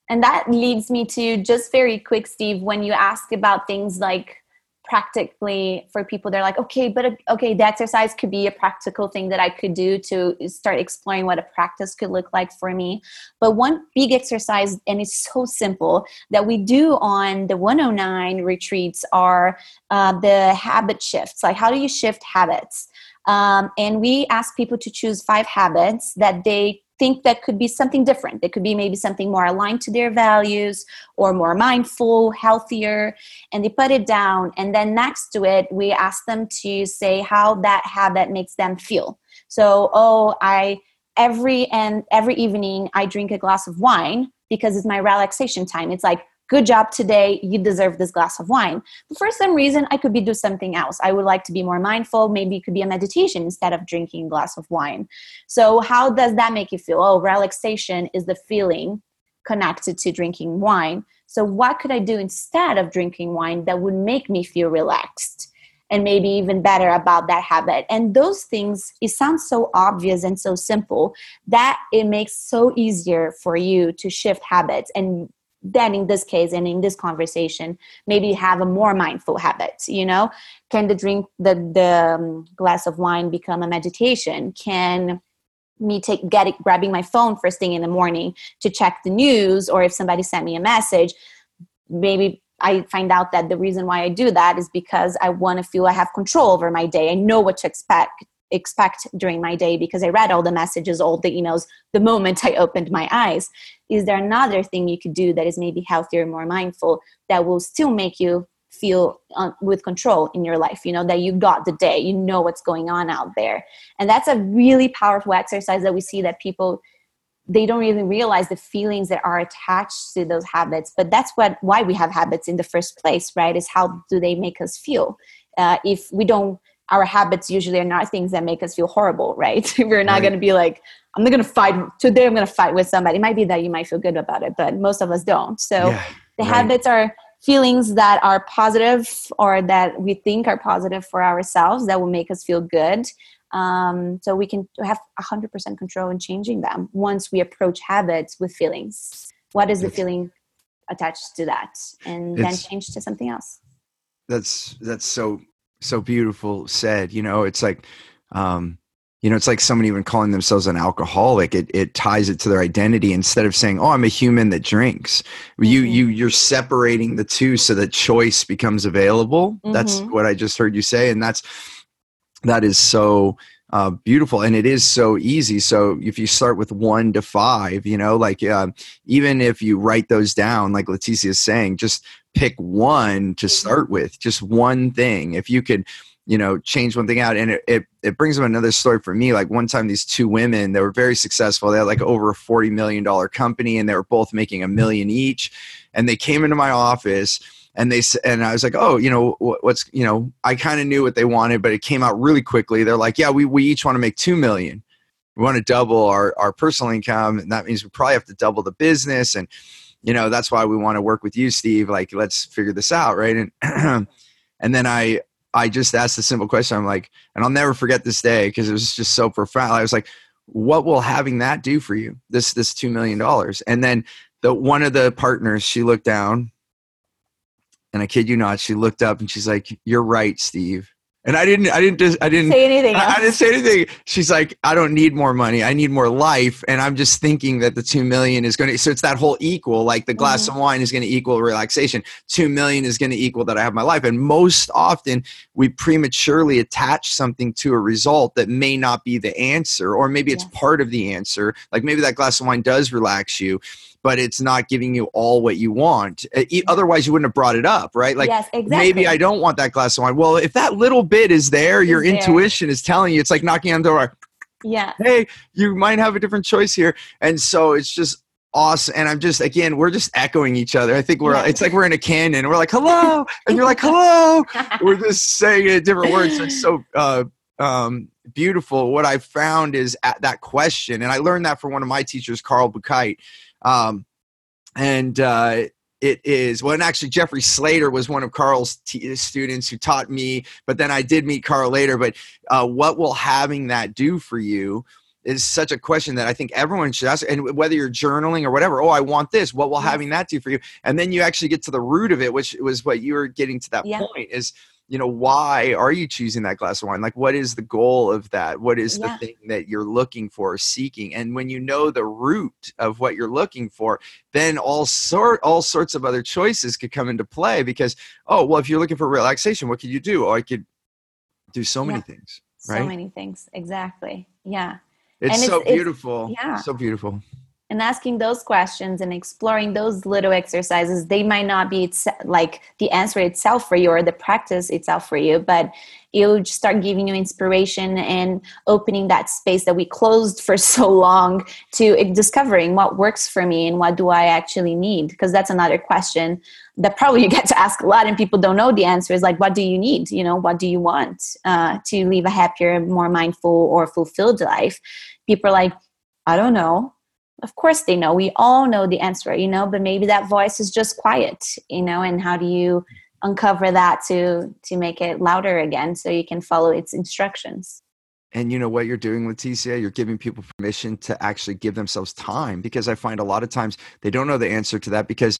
and that leads me to just very quick, Steve, when you ask about things like practically for people they're like okay but okay the exercise could be a practical thing that i could do to start exploring what a practice could look like for me. But one big exercise and it's so simple that we do on the 109 retreats are uh, the habit shifts. Like how do you shift habits? Um, and we ask people to choose five habits that they think that could be something different. It could be maybe something more aligned to their values or more mindful, healthier, and they put it down. And then next to it, we ask them to say how that habit makes them feel. So, oh, I every and every evening I drink a glass of wine because it's my relaxation time. It's like good job today. You deserve this glass of wine. But for some reason i could be do something else. I would like to be more mindful. Maybe it could be a meditation instead of drinking a glass of wine. So how does that make you feel? Oh relaxation is the feeling connected to drinking wine. So what could i do instead of drinking wine that would make me feel relaxed and maybe even better about that habit? And those things it sounds so obvious and so simple that it makes so easier for you to shift habits and then in this case and in this conversation maybe have a more mindful habit you know can the drink the the um, glass of wine become a meditation can me take getting grabbing my phone first thing in the morning to check the news or if somebody sent me a message maybe I find out that the reason why I do that is because I want to feel I have control over my day. I know what to expect expect during my day because I read all the messages, all the emails the moment I opened my eyes. Is there another thing you could do that is maybe healthier, more mindful, that will still make you feel uh, with control in your life? You know, that you got the day, you know what's going on out there. And that's a really powerful exercise that we see that people they don't even realize the feelings that are attached to those habits but that's what why we have habits in the first place right is how do they make us feel uh, if we don't our habits usually are not things that make us feel horrible, right? We're not right. going to be like, I'm not going to fight today. I'm going to fight with somebody. It might be that you might feel good about it, but most of us don't. So yeah, the right. habits are feelings that are positive or that we think are positive for ourselves that will make us feel good. Um, so we can have 100% control in changing them once we approach habits with feelings. What is the feeling attached to that? And then change to something else. That's that's so so beautiful said you know it's like um you know it's like someone even calling themselves an alcoholic it, it ties it to their identity instead of saying oh i'm a human that drinks mm-hmm. you you you're separating the two so that choice becomes available mm-hmm. that's what i just heard you say and that's that is so uh, beautiful and it is so easy so if you start with one to five you know like uh, even if you write those down like leticia is saying just pick one to mm-hmm. start with just one thing if you could you know change one thing out and it, it, it brings up another story for me like one time these two women they were very successful they had like over a 40 million dollar company and they were both making a million each and they came into my office and they and I was like, oh, you know, what's you know, I kind of knew what they wanted, but it came out really quickly. They're like, yeah, we we each want to make two million. We want to double our our personal income, and that means we probably have to double the business, and you know, that's why we want to work with you, Steve. Like, let's figure this out, right? And and then I I just asked the simple question. I'm like, and I'll never forget this day because it was just so profound. I was like, what will having that do for you? This this two million dollars, and then the one of the partners she looked down and I kid you not, she looked up and she's like, "You're right, Steve." And I didn't, I didn't just, I didn't say anything. I, I, didn't say anything. She's like, I don't need more money. I need more life. And I'm just thinking that the two million is going to, so it's that whole equal, like the glass mm-hmm. of wine is going to equal relaxation. Two million is going to equal that I have my life. And most often we prematurely attach something to a result that may not be the answer, or maybe it's yes. part of the answer. Like maybe that glass of wine does relax you but it's not giving you all what you want. Otherwise, you wouldn't have brought it up, right? Like, yes, exactly. maybe I don't want that glass of wine. Well, if that little bit is there, your intuition is telling you. It's like knocking on the door. Yeah. Hey, you might have a different choice here, and so it's just awesome. And I'm just again, we're just echoing each other. I think we're. Yeah. It's like we're in a canyon. We're like hello, and you're like hello. we're just saying it different words. It's so. Uh, um, beautiful. What I found is at that question, and I learned that from one of my teachers, Carl Buchheit. Um, and uh, it is well, and actually Jeffrey Slater was one of Carl's t- students who taught me. But then I did meet Carl later. But uh, what will having that do for you? Is such a question that I think everyone should ask, and whether you're journaling or whatever. Oh, I want this. What will having that do for you? And then you actually get to the root of it, which was what you were getting to that yeah. point. Is you know why are you choosing that glass of wine? Like what is the goal of that? What is yeah. the thing that you're looking for seeking? And when you know the root of what you're looking for then all sort all sorts of other choices could come into play because oh well if you're looking for relaxation what could you do? Oh i could do so many yeah. things right? so many things exactly. Yeah. It's and so it's, beautiful it's, yeah. so beautiful and asking those questions and exploring those little exercises they might not be like the answer itself for you or the practice itself for you but it'll start giving you inspiration and opening that space that we closed for so long to discovering what works for me and what do i actually need because that's another question that probably you get to ask a lot and people don't know the answer is like what do you need? You know what do you want uh, to live a happier more mindful or fulfilled life? People are like i don't know of course they know. We all know the answer you know but maybe that voice is just quiet you know and how do you uncover that to to make it louder again so you can follow its instructions? And you know what you're doing leticia you're giving people permission to actually give themselves time because i find a lot of times they don't know the answer to that because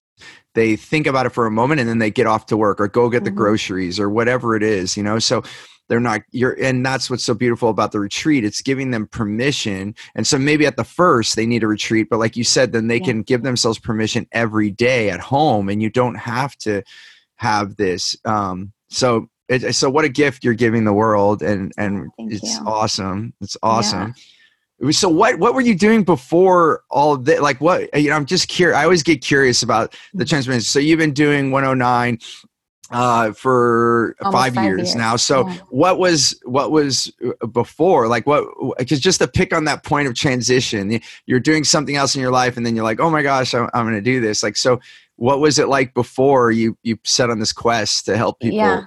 they think about it for a moment and then they get off to work or go get the mm-hmm. groceries or whatever it is you know? So they're not you're and that's what's so beautiful about the retreat it's giving them permission and so maybe at the first they need a retreat but like you said then they yeah. can give themselves permission every day at home and you don't have to have this um so it, so what a gift you're giving the world and and Thank it's you. awesome it's awesome yeah. so what what were you doing before all of that like what you know i'm just curious i always get curious about the mm-hmm. transformation so you've been doing 109 uh for five, five years, years, now. So yeah. what was what was uh, before? Like what because just to pick on that point of transition you're doing something else in your life and then you're like oh my gosh i'm, I'm gonna do this. Like so what was it like before you you set on this quest to help people? Yeah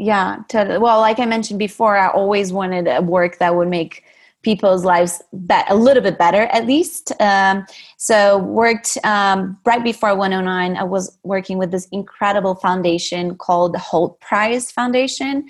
yeah to, well like i mentioned before i always wanted a work that would make people's lives be- a little bit better at least. Um, so worked um, right before 109 i was working with this incredible foundation called the Hult prize foundation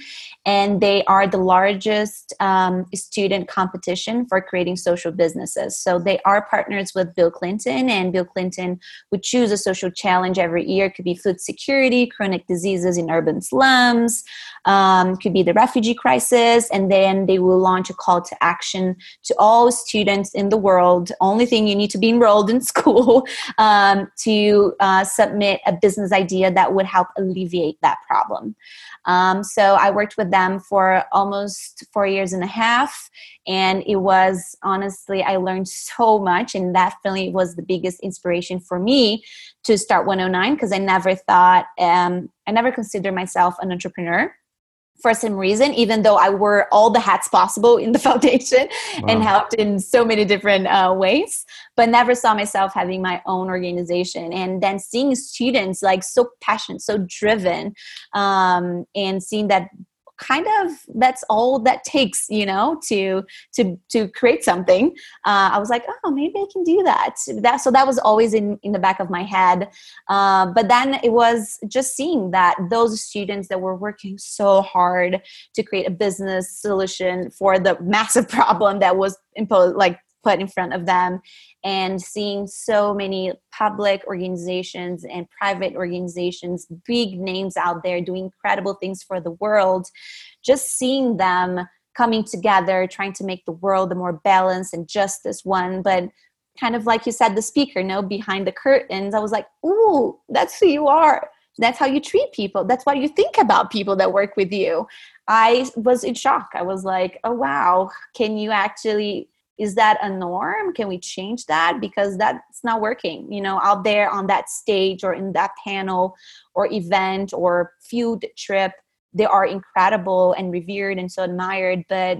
and they are the largest um, student competition for creating social businesses. So they are partners with Bill Clinton, and Bill Clinton would choose a social challenge every year. It could be food security, chronic diseases in urban slums, um, could be the refugee crisis, and then they will launch a call to action to all students in the world. Only thing you need to be enrolled in school um, to uh, submit a business idea that would help alleviate that problem. Um, so I worked with them for almost four years and a half, and it was honestly I learned so much, and that really was the biggest inspiration for me to start 109 because I never thought um, I never considered myself an entrepreneur for some reason, even though I wore all the hats possible in the foundation wow. and helped in so many different uh, ways, but never saw myself having my own organization. And then seeing students like so passionate, so driven, um, and seeing that kind of that's all that takes you know to to to create something. Uh, i was like oh maybe i can do that. That so that was always in in the back of my head. Uh, but then it was just seeing that those students that were working so hard to create a business solution for the massive problem that was imposed like put in front of them and seeing so many public organizations and private organizations, big names out there doing incredible things for the world, just seeing them coming together, trying to make the world a more balanced and just this one. But kind of like you said, the speaker, no, behind the curtains, I was like, ooh, that's who you are. That's how you treat people. That's what you think about people that work with you. I was in shock. I was like, oh, wow, can you actually is that a norm? Can we change that? Because that's not working you know out there on that stage or in that panel or event or field trip they are incredible and revered and so admired but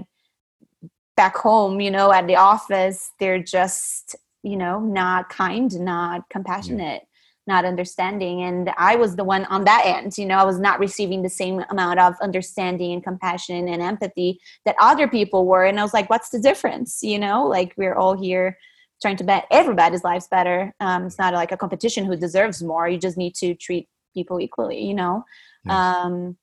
back home you know at the office they're just you know not kind not compassionate not understanding and i was the one on that end you know i was not receiving the same amount of understanding and compassion and empathy that other people were and i was like what's the difference? You know like we're all here trying to bet everybody's lives better. Um, it's not like a competition who deserves more you just need to treat people equally you know? Yes. um,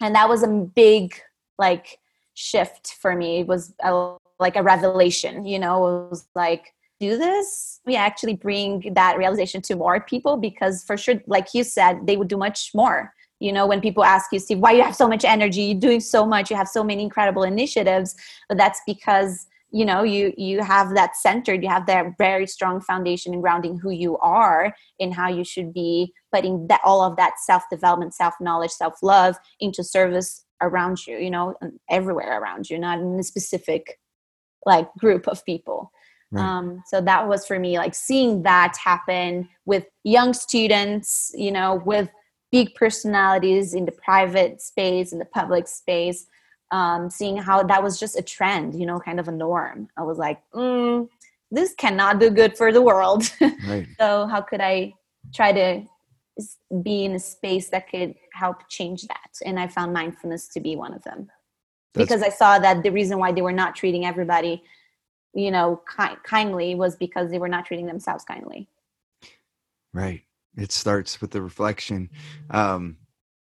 and that was a big like shift for me. It was a, like a revelation you know? It was like do this, we actually bring that realization to more people because, for sure, like you said, they would do much more. You know, when people ask you, Steve, why you have so much energy? You're doing so much. You have so many incredible initiatives. But that's because you know you you have that centered you have that very strong foundation and grounding who you are and how you should be putting that all of that self development self knowledge self love into service around you you know everywhere around you not in a specific like group of people Right. Um, so that was for me like seeing that happen with young students, you know, with big personalities in the private space, in the public space, um, seeing how that was just a trend, you know, kind of a norm. I was like, mm, this cannot do good for the world. Right. so how could I try to be in a space that could help change that? And I found mindfulness to be one of them. That's- because I saw that the reason why they were not treating everybody you know ki- kindly was because they were not treating themselves kindly. Right. It starts with the reflection. Um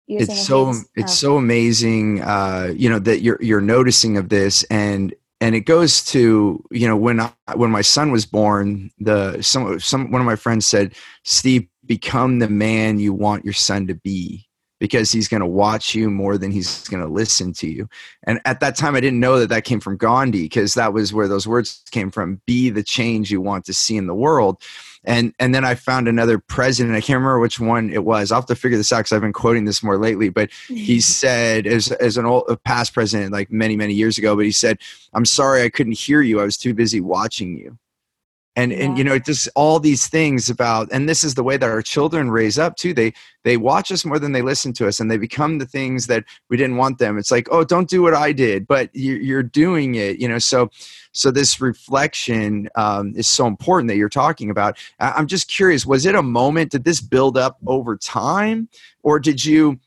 it's so it's so amazing uh you know that you're you're noticing of this. And and it goes to you know when I, when my son was born the some some one of my friends said steve become the man you want your son to be because he's going to watch you more than he's going to listen to you. And at that time, I didn't know that that came from Gandhi because that was where those words came from be the change you want to see in the world. And, and then I found another president. I can't remember which one it was. I'll have to figure this out because I've been quoting this more lately. But he said, as, as an old past president, like many, many years ago, but he said, I'm sorry I couldn't hear you. I was too busy watching you and yeah. and you know just all these things about and this is the way that our children raise up too. They they watch us more than they listen to us and they become the things that we didn't want them. It's like oh don't do what i did but you're doing it you know? So so this reflection um, is so important that you're talking about. I'm just curious was it a moment did this build up over time? Or did you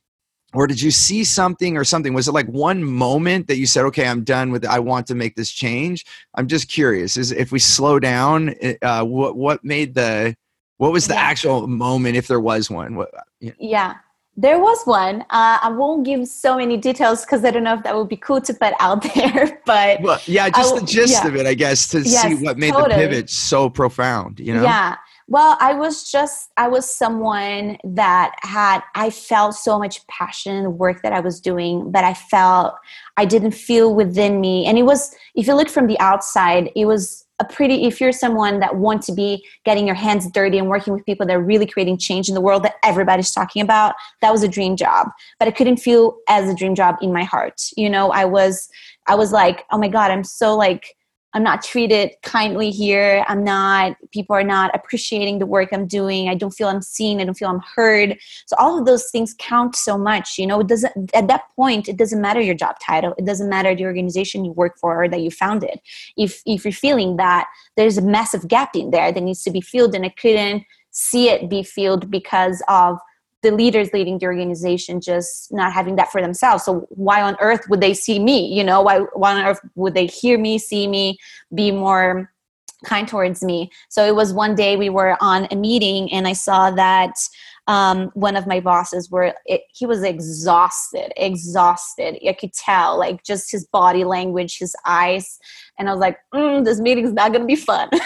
or did you see something or something was it like one moment that you said okay i'm done with it i want to make this change i'm just curious is if we slow down uh, what what made the what was the yeah. actual moment if there was one what, yeah. yeah. there was one uh, i won't give so many details because i don't know if that would be cool to put out there but well, yeah just the gist yeah. of it i guess to yes, see what made totally. the pivot so profound you know yeah Well, I was just, I was someone that had, I felt so much passion in the work that I was doing, but I felt I didn't feel within me. And it was, if you look from the outside, it was a pretty, if you're someone that wants to be getting your hands dirty and working with people that are really creating change in the world that everybody's talking about, that was a dream job. But I couldn't feel as a dream job in my heart. You know, I was, I was like, oh my God, I'm so like, I'm not treated kindly here. I'm not, people are not appreciating the work I'm doing. I don't feel I'm seen. I don't feel I'm heard. So all of those things count so much. You know, it doesn't, at that point, it doesn't matter your job title. It doesn't matter the organization you work for or that you founded. If, if you're feeling that there's a massive gap in there that needs to be filled and I couldn't see it be filled because of the leaders leading the organization just not having that for themselves. So why on earth would they see me? You know why why on earth would they hear me see me be more kind towards me? So it was one day we were on a meeting and i saw that um, one of my bosses where it, he was exhausted exhausted. I could tell like just his body language his eyes. And i was like mm, this meeting is not going to be fun.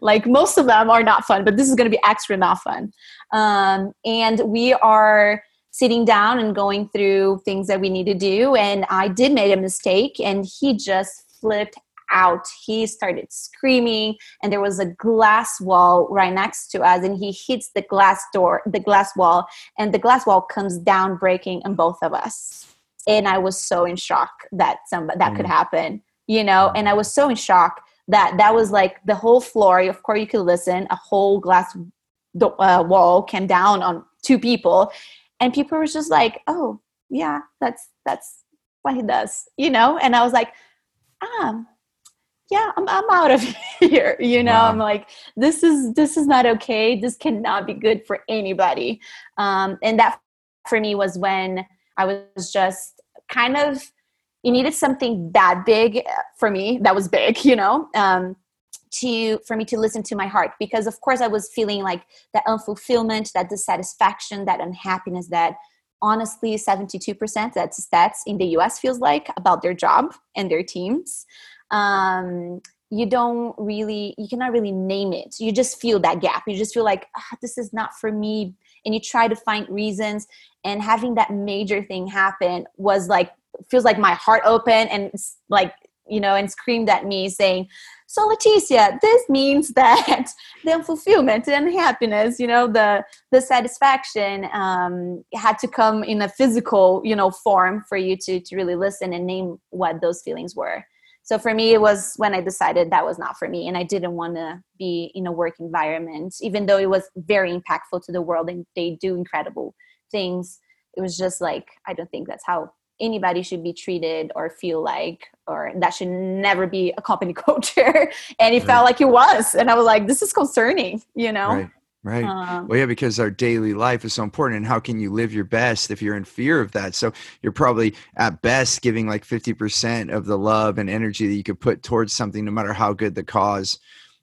Like most of them are not fun but this is going to be extra not fun. Um, and we are sitting down and going through things that we need to do. And i did make a mistake and he just flipped out. He started screaming, and there was a glass wall right next to us, and he hits the glass door, the glass wall, and the glass wall comes down, breaking on both of us. And I was so in shock that some that mm. could happen, you know. And I was so in shock that that was like the whole floor. Of course, you could listen. A whole glass uh, wall came down on two people, and people were just like, "Oh, yeah, that's that's what he does," you know. And I was like, "Ah, yeah I'm, I'm out of here you know? Wow. i'm like this is this is not okay. This cannot be good for anybody. Um, and that for me was when i was just kind of you needed something that big for me that was big you know? Um, to for me to listen to my heart because of course i was feeling like that unfulfillment that dissatisfaction that unhappiness that honestly 72% that's stats in the us feels like about their job and their teams um, you don't really you cannot really name it. You just feel that gap. You just feel like ah, this is not for me and you try to find reasons. And having that major thing happen was like feels like my heart opened and like you know and screamed at me saying so leticia this means that the fulfillment and happiness you know the the satisfaction um, had to come in a physical you know form for you to to really listen and name what those feelings were so for me it was when i decided that was not for me and i didn't want to be in a work environment even though it was very impactful to the world and they do incredible things it was just like i don't think that's how anybody should be treated or feel like or that should never be a company culture and it right. felt like it was and i was like this is concerning you know right. Right. Um, well, yeah, because our daily life is so important. And how can you live your best if you're in fear of that? So you're probably at best giving like 50% of the love and energy that you could put towards something, no matter how good the cause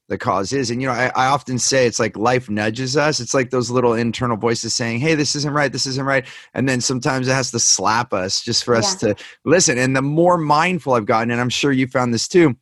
the cause is. And you know, I, I often say it's like life nudges us. It's like those little internal voices saying, Hey, this isn't right, this isn't right. And then sometimes it has to slap us just for us yeah. to listen. And the more mindful I've gotten, and I'm sure you found this too,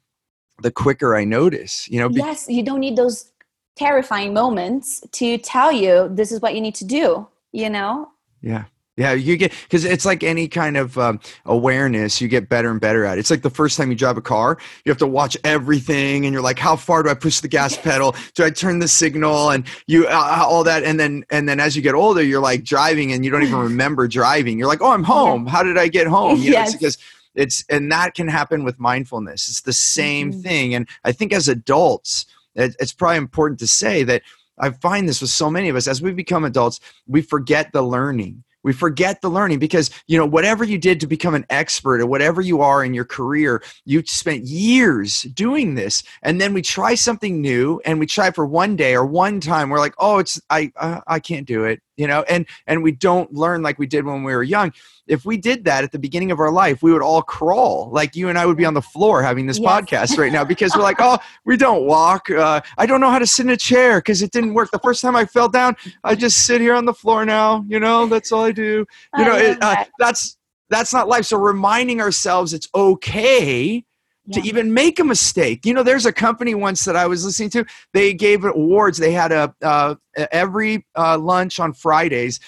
the quicker I notice, you know. Yes, you don't need those terrifying moments to tell you this is what you need to do you know? Yeah. Yeah you get because it's like any kind of um, awareness you get better and better at It. it's like the first time you drive a car you have to watch everything and you're like how far do i push the gas pedal? Do i turn the signal? And you uh, uh, all that. And then and then as you get older you're like driving and you don't even remember driving. You're like oh i'm home. How did i get home? You yes. know, because it's and that can happen with mindfulness. It's the same mm-hmm. thing. And i think as adults it's probably important to say that I find this with so many of us as we become adults, we forget the learning. We forget the learning because, you know, whatever you did to become an expert or whatever you are in your career, you spent years doing this. And then we try something new and we try for one day or one time. We're like, oh, it's, I, uh, I can't do it you know and and we don't learn like we did when we were young. If we did that at the beginning of our life we would all crawl. Like you and i would be on the floor having this yes. podcast right now because we're like oh we don't walk. Uh, i don't know how to sit in a chair because it didn't work. The first time i fell down i just sit here on the floor now you know that's all i do. You know it, uh, that's that's not life. So reminding ourselves it's okay to even make a mistake. You know, there's a company once that I was listening to. They gave awards. They had a uh, every uh, lunch on Fridays.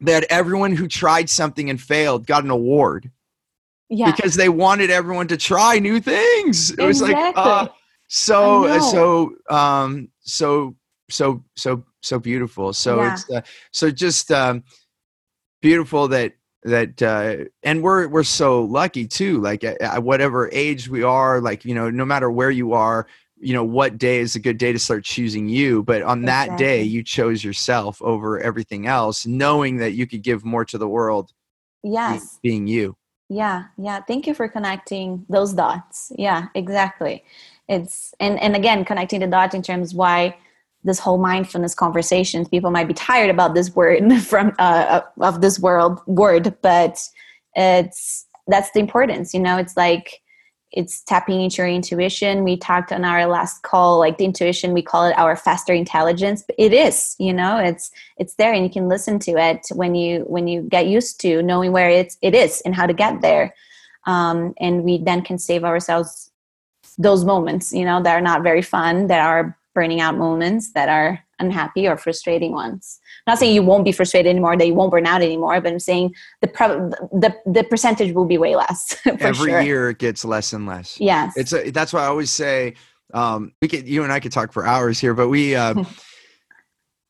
That everyone who tried something and failed got an award. Yeah. Because they wanted everyone to try new things. It was like uh, so so um so so so so beautiful. So yeah. it's uh, so just um beautiful that that uh, and we're we're so lucky too like at, at, whatever age we are like you know no matter where you are you know what day is a good day to start choosing you but on exactly. that day you chose yourself over everything else knowing that you could give more to the world yes. being you. Yeah yeah thank you for connecting those dots. Yeah exactly. It's and and again connecting the dots in terms why this whole mindfulness conversations people might be tired about this word from uh, of this world word but it's that's the importance you know? It's like it's tapping into your intuition. We talked on our last call like the intuition we call it our faster intelligence but it is you know? It's it's there and you can listen to it when you when you get used to knowing where it's it is and how to get there. Um, and we then can save ourselves those moments you know that are not very fun that are burning out moments that are unhappy or frustrating ones. I'm not saying you won't be frustrated anymore, that you won't burn out anymore, but I'm saying the pro- the the percentage will be way less. Every sure. year it gets less and less. Yes, it's a, that's why I always say um, we could you and I could talk for hours here, but we. Uh,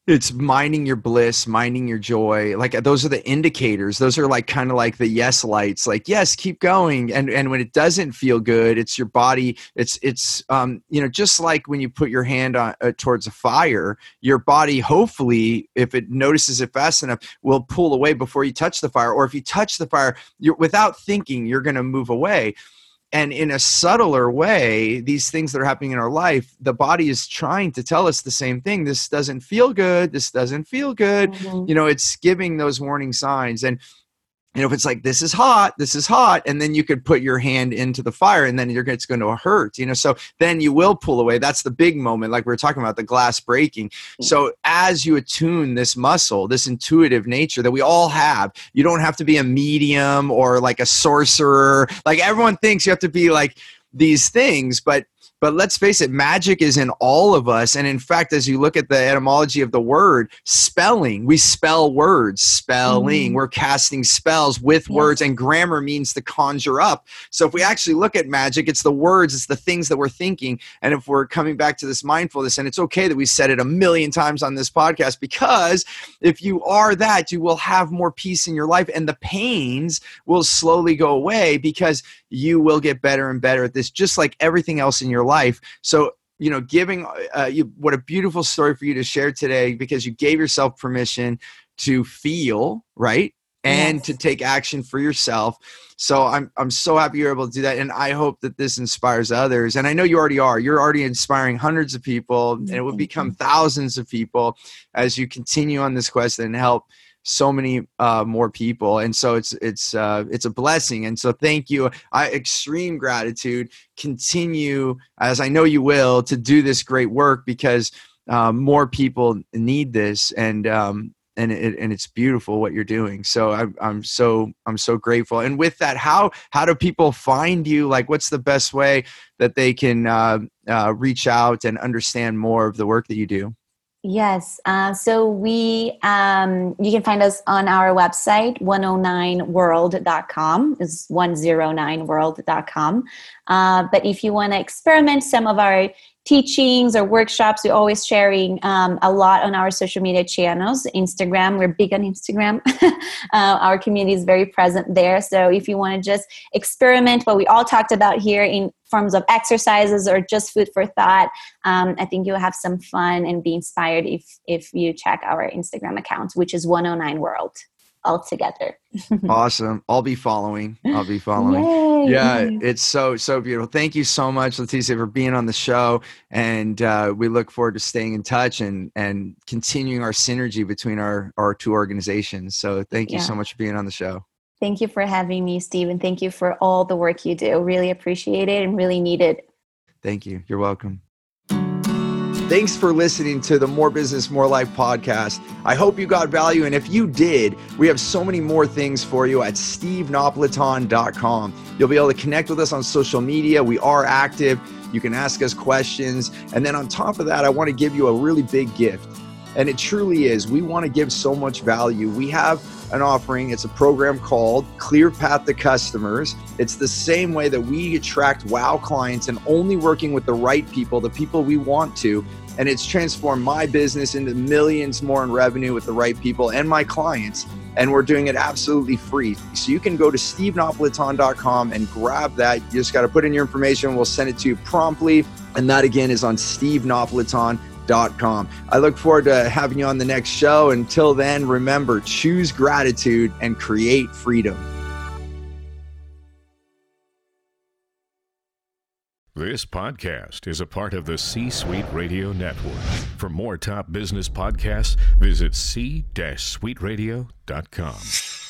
it's minding your bliss minding your joy like those are the indicators. Those are like kind of like the yes lights like yes keep going. And and when it doesn't feel good it's your body it's it's um you know just like when you put your hand on uh, towards a fire your body hopefully if it notices it fast enough will pull away before you touch the fire or if you touch the fire you're without thinking you're going to move away and in a subtler way these things that are happening in our life the body is trying to tell us the same thing. This doesn't feel good. This doesn't feel good. Mm-hmm. you know it's giving those warning signs. And you know if it's like this is hot this is hot and then you could put your hand into the fire and then you're it's going to hurt you know? So then you will pull away. That's the big moment like we are talking about the glass breaking. Mm. so as you attune this muscle this intuitive nature that we all have you don't have to be a medium or like a sorcerer. Like everyone thinks you have to be like these things but but let's face it, magic is in all of us. And in fact, as you look at the etymology of the word, spelling, we spell words, spelling, mm-hmm. we're casting spells with yeah. words, and grammar means to conjure up. So if we actually look at magic, it's the words, it's the things that we're thinking. And if we're coming back to this mindfulness, and it's okay that we said it a million times on this podcast, because if you are that, you will have more peace in your life and the pains will slowly go away because you will get better and better at this, just like everything else in your life. So, you know, giving uh, you what a beautiful story for you to share today because you gave yourself permission to feel, right? And yes. to take action for yourself. So I'm I'm so happy you're able to do that, and I hope that this inspires others. And I know you already are. You're already inspiring hundreds of people, and it will become thousands of people as you continue on this quest and help so many uh, more people and so it's it's uh, it's a blessing and so thank you. I extreme gratitude continue as i know you will to do this great work because uh, more people need this and um, and it, and it's beautiful what you're doing so I'm, I'm so i'm so grateful. And with that how how do people find you? Like what's the best way that they can uh, uh, reach out and understand more of the work that you do Yes. Uh, so we, um, you can find us on our website, 109world.com is 109world.com. Uh, but if you want to experiment some of our teachings or workshops. We're always sharing um, a lot on our social media channels. Instagram, we're big on Instagram. uh, our community is very present there. So if you want to just experiment what we all talked about here in forms of exercises or just food for thought, um, I think you'll have some fun and be inspired if if you check our Instagram account, which is 109 World all together. awesome. I'll be following. I'll be following. Yay. Yeah, it's so so beautiful. Thank you so much, Leticia, for being on the show, and uh, we look forward to staying in touch and and continuing our synergy between our our two organizations. So thank you yeah. so much for being on the show. Thank you for having me, Stephen. Thank you for all the work you do. Really appreciate it and really need it. Thank you. You're welcome. Thanks for listening to the More Business, More Life podcast. I hope you got value. And if you did, we have so many more things for you at stevenapolitan.com. You'll be able to connect with us on social media. We are active. You can ask us questions. And then on top of that, I want to give you a really big gift. And it truly is. We want to give so much value. We have an offering. It's a program called Clear Path to Customers. It's the same way that we attract wow clients and only working with the right people, the people we want to. And it's transformed my business into millions more in revenue with the right people and my clients. And we're doing it absolutely free. So you can go to stevenapolitan.com and grab that. You just got to put in your information. We'll send it to you promptly. And that again is on Steve stevenapolitan.com com. I look forward to having you on the next show. Until then, remember choose gratitude and create freedom. This podcast is a part of the C Suite Radio Network. For more top business podcasts, visit c-suiteradio.com.